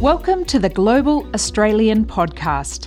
Welcome to the Global Australian Podcast.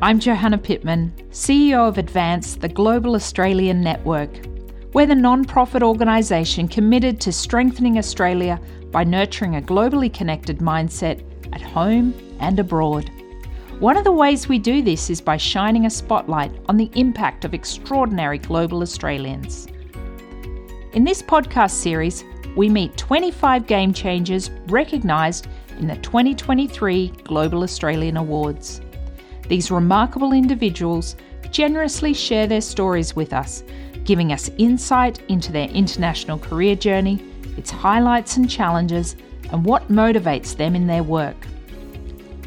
I'm Johanna Pittman, CEO of Advance, the Global Australian Network. We're the non profit organisation committed to strengthening Australia by nurturing a globally connected mindset at home and abroad. One of the ways we do this is by shining a spotlight on the impact of extraordinary global Australians. In this podcast series, we meet 25 game changers recognised in the 2023 Global Australian Awards. These remarkable individuals generously share their stories with us, giving us insight into their international career journey, its highlights and challenges, and what motivates them in their work.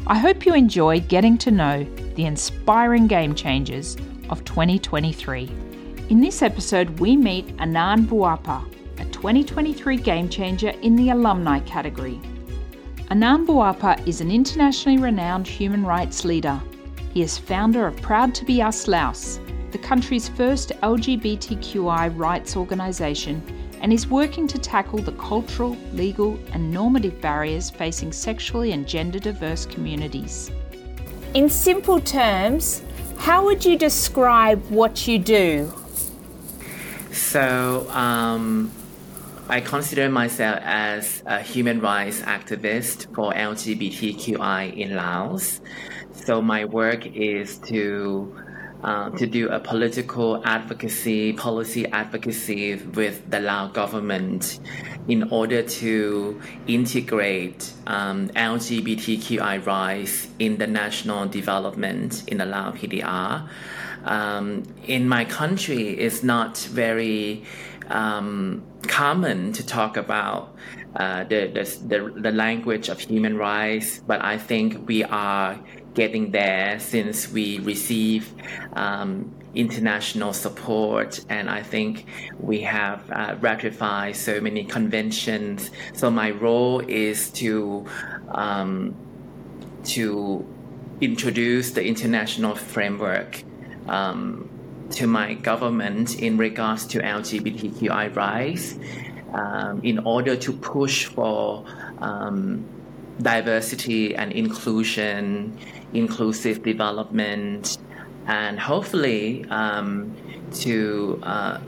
I hope you enjoy getting to know the inspiring game changers of 2023. In this episode, we meet Anan Bouapha, a 2023 game changer in the alumni category. Anan Bouapha is an internationally renowned human rights leader. He is founder of Proud to be Us Laos, the country's first LGBTQI rights organisation, and is working to tackle the cultural, legal, and normative barriers facing sexually and gender diverse communities. In simple terms, how would you describe what you do? So, um, I consider myself as a human rights activist for LGBTQI in Laos. So my work is to uh, to do a political advocacy, policy advocacy with the Lao government in order to integrate um, LGBTQI rights in the national development in the Lao PDR. Um, in my country, it's not very um, common to talk about uh, the, the, the, language of human rights, but I think we are getting there since we receive um, international support and I think we have uh, ratified so many conventions. So my role is to um, to introduce the international framework um, to my government in regards to LGBTQI rights um, in order to push for um, diversity and inclusion, inclusive development, and hopefully um, to uh,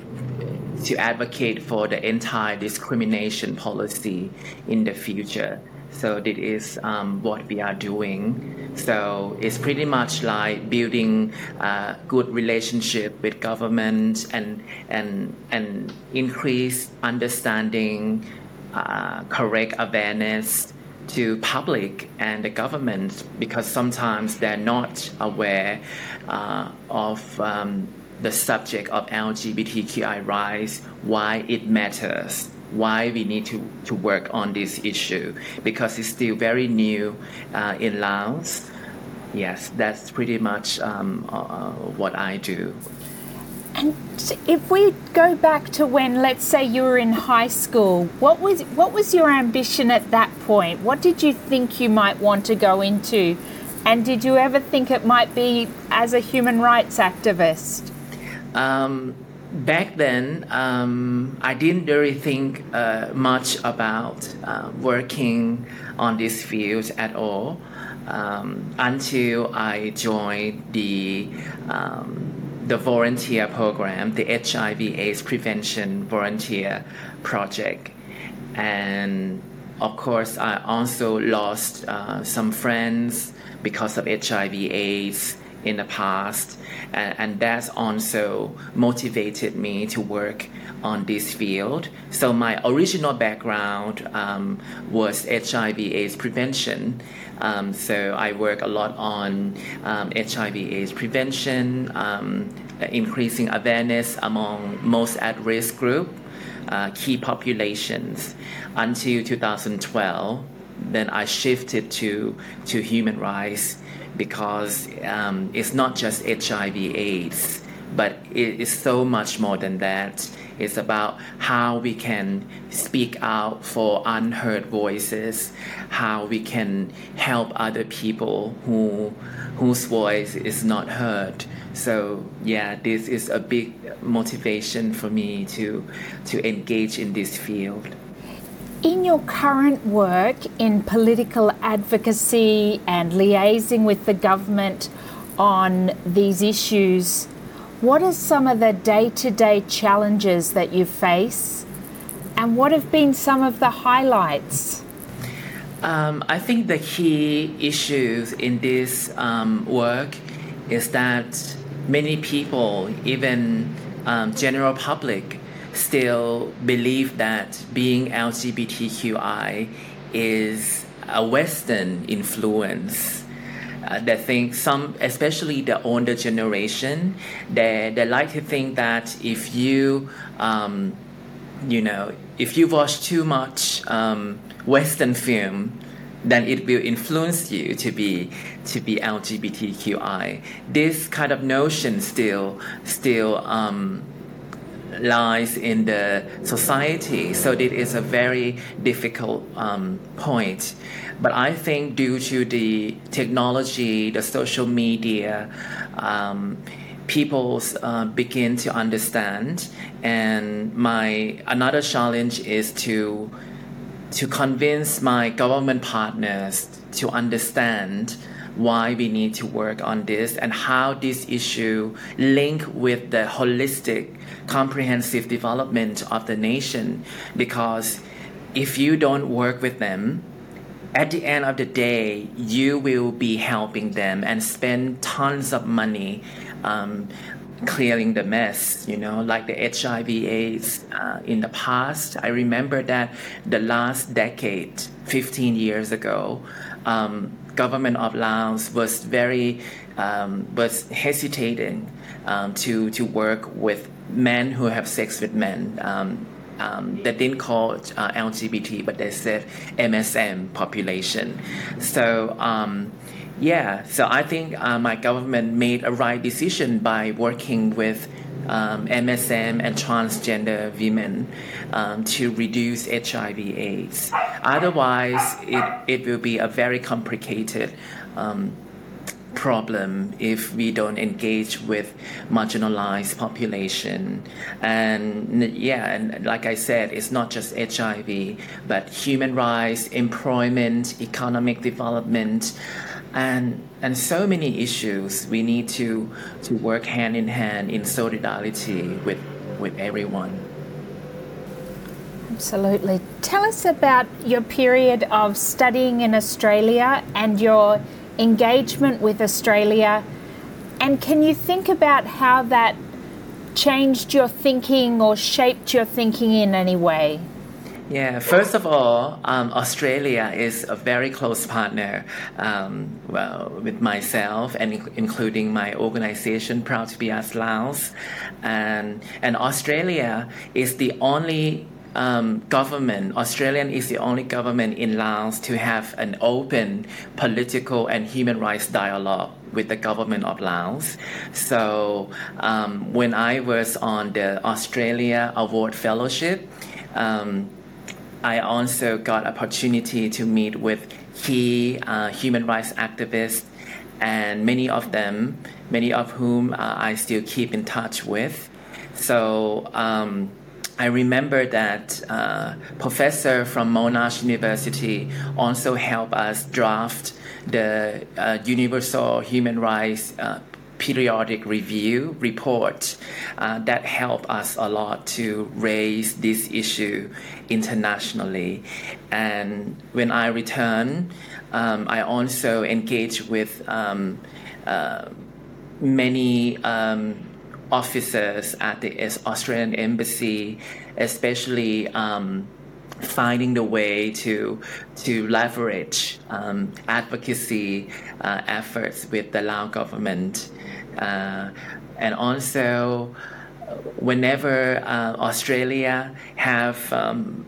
to advocate for the anti-discrimination policy in the future. So this is um, what we are doing. So it's pretty much like building a good relationship with government and and and increase understanding, uh, correct awareness to public and the government because sometimes they're not aware uh, of um, the subject of LGBTQI rights, why it matters why we need to, to work on this issue because it's still very new uh, in Laos. Yes, that's pretty much um, uh, uh, what I do. And if we go back to when, let's say, you were in high school, what was what was your ambition at that point? What did you think you might want to go into? And did you ever think it might be as a human rights activist? Um, back then, um, I didn't really think uh, much about uh, working on this field at all um, until I joined the um, the volunteer program, the HIV/AIDS prevention volunteer project, and of course, I also lost uh, some friends because of HIV/AIDS in the past, and, and that's also motivated me to work on this field. So my original background um, was HIV/AIDS prevention. Um, so I work a lot on um, HIV/AIDS prevention, um, increasing awareness among most at-risk group, uh, key populations, until 2012. Then I shifted to to human rights because um, it's not just HIV/AIDS, but it is so much more than that. It's about how we can speak out for unheard voices, how we can help other people who whose voice is not heard. So yeah, this is a big motivation for me to to engage in this field. In your current work in political advocacy and liaising with the government on these issues, what are some of the day to day challenges that you face and what have been some of the highlights? Um, I think the key issues in this um, work is that many people, even um, general public, still believe that being LGBTQI is a Western influence. Uh, they think some, especially the older generation, they, they like to think that if you, um, you know, if you watch too much um, Western film, then it will influence you to be to be LGBTQI. This kind of notion still still um, lies in the society. So it is a very difficult um, point. But I think due to the technology, the social media, um, people uh, begin to understand. And my another challenge is to to convince my government partners to understand why we need to work on this and how this issue link with the holistic comprehensive development of the nation because if you don't work with them at the end of the day you will be helping them and spend tons of money um, clearing the mess, you know, like the HIV AIDS uh, in the past. I remember that the last decade, 15 years ago, um, government of Laos was very um, was hesitating um, to to work with men who have sex with men. Um, um, they didn't call it uh, LGBT, but they said MSM population. So um, yeah, so I think uh, my government made a right decision by working with um, MSM and transgender women um, to reduce HIV/AIDS. Otherwise, it, it will be a very complicated um, problem if we don't engage with marginalized population. And yeah and like i said it's not just hiv but human rights employment economic development and and so many issues we need to to work hand in hand in solidarity with with everyone. Absolutely. Tell us about your period of studying in australia and your engagement with australia and can you think about how that changed your thinking or shaped your thinking in any way yeah, first of all, um, Australia is a very close partner um, well, with myself and including my organization, Proud to be Us Laos. And, and Australia is the only um, government, Australian is the only government in Laos to have an open political and human rights dialogue with the government of Laos. So um, when I was on the Australia Award Fellowship, um, I also got opportunity to meet with key uh, human rights activists, and many of them, many of whom uh, I still keep in touch with. So um, I remember that uh, professor from Monash University also helped us draft the uh, Universal Human Rights uh, periodic review report uh, that helped us a lot to raise this issue internationally. And when I returned, um, I also engaged with um, uh, many um, officers at the Australian Embassy, especially um, finding the way to to leverage um, advocacy uh, efforts with the Lao government, uh, and also whenever uh, Australia have um,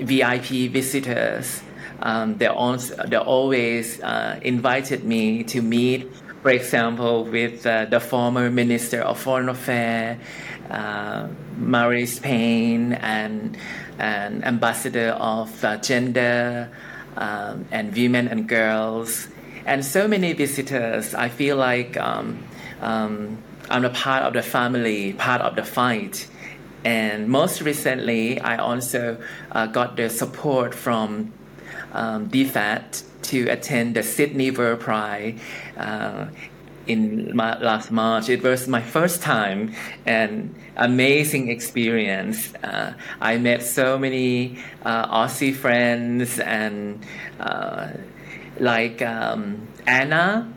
VIP visitors, um, they, also, they always uh, invited me to meet, for example, with uh, the former Minister of Foreign Affairs, uh, Marise Payne, and and ambassador of uh, gender um, and women and girls, and so many visitors. I feel like um, um, I'm a part of the family, part of the fight, And most recently, I also uh, got the support from um, DFAT to attend the Sydney World Pride uh, in my, last March. It was my first time and amazing experience. Uh, I met so many uh, Aussie friends and uh, like um, Anna,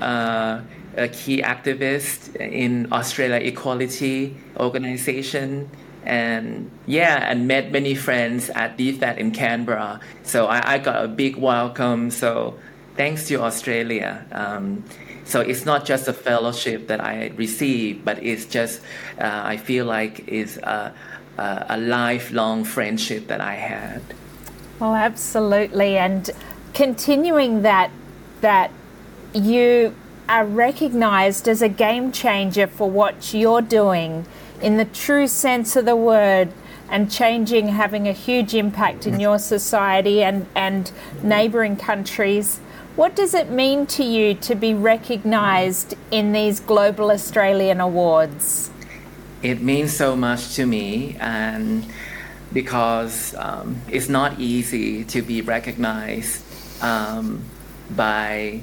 uh, a key activist in Australia Equality Organization. And yeah, and met many friends at DFAT in Canberra. So I, I got a big welcome. So thanks to Australia. Um, so it's not just a fellowship that I receive, but it's just uh, I feel like it's a, a, a lifelong friendship that I had. Well, absolutely, and continuing that that you are recognized as a game changer for what you're doing in the true sense of the word and changing having a huge impact in your society and and neighboring countries what does it mean to you to be recognised in these Global Australian Awards? It means so much to me, and because um, it's not easy to be recognized um, by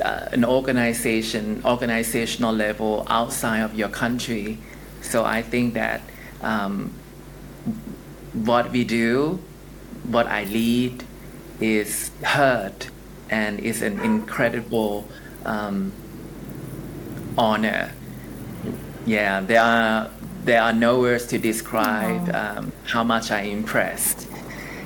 uh, an organization, organizational level outside of your country. So I think that um, what we do, what I lead, is heard and is an incredible um, honor. Yeah, there are there are no words to describe um, how much I'm impressed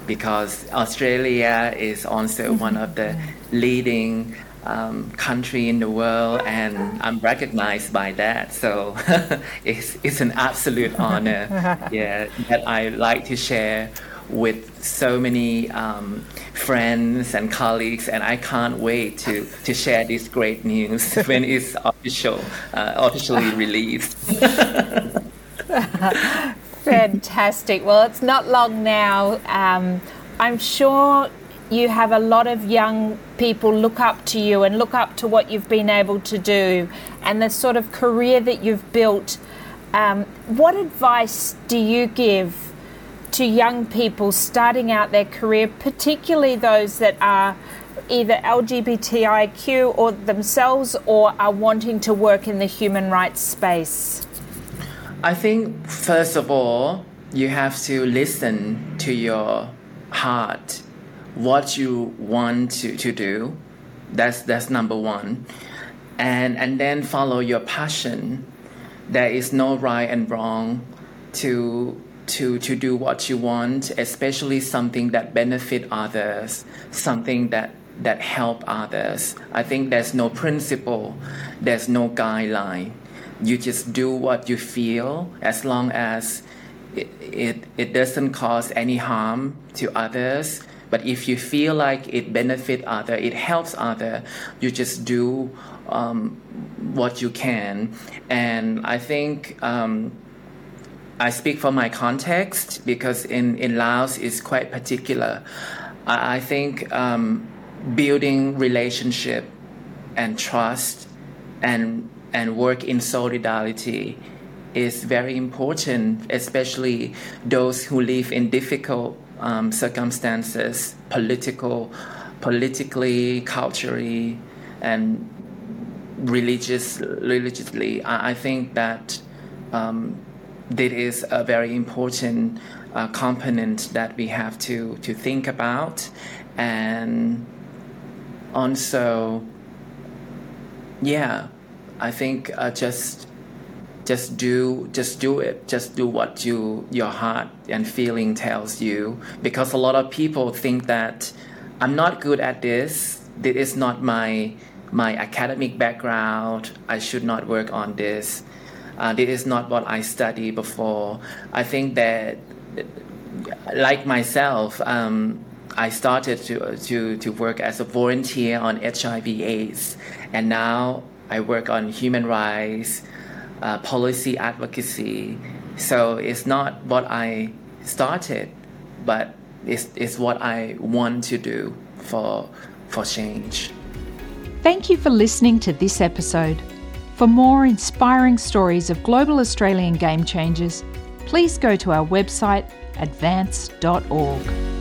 because Australia is also one of the leading um, country in the world, and I'm recognized by that. So it's it's an absolute honor. yeah, that I like to share with so many um, friends and colleagues, and I can't wait to, to share this great news when it's official, uh, officially released. Fantastic. Well, it's not long now. Um, I'm sure you have a lot of young people look up to you and look up to what you've been able to do and the sort of career that you've built. Um, what advice do you give to young people starting out their career, particularly those that are either LGBTIQ or themselves or are wanting to work in the human rights space? I think, first of all, you have to listen to your heart, what you want to, to do. That's, that's number one. And, and then follow your passion. There is no right and wrong to to to do what you want, especially something that benefit others, something that that help others. I think there's no principle, there's no guideline. You just do what you feel as long as it, it, it doesn't cause any harm to others. But if you feel like it benefit other, it helps other, you just do um, what you can. And I think um, I speak for my context because in, in Laos is quite particular. I, I think um, building relationship and trust and and work in solidarity is very important, especially those who live in difficult um, circumstances, political, politically, culturally, and religious, religiously. I, I think that um, a very important uh, component that we have to, to think about. And also, yeah, I think uh, just just do just do it. Just do what you your heart and feeling tells you. Because a lot of people think that i'm not good at this. This is not my my academic background. I should not work on this. Uh, this is not what I studied before. I think that, like myself, um, I started to, to, to work as a volunteer on HIV/AIDS, and now I work on human rights, uh, policy advocacy. So it's not what I started, but it's, it's what I want to do for, for change. Thank you for listening to this episode. For more inspiring stories of global Australian game changers, please go to our website advance.org.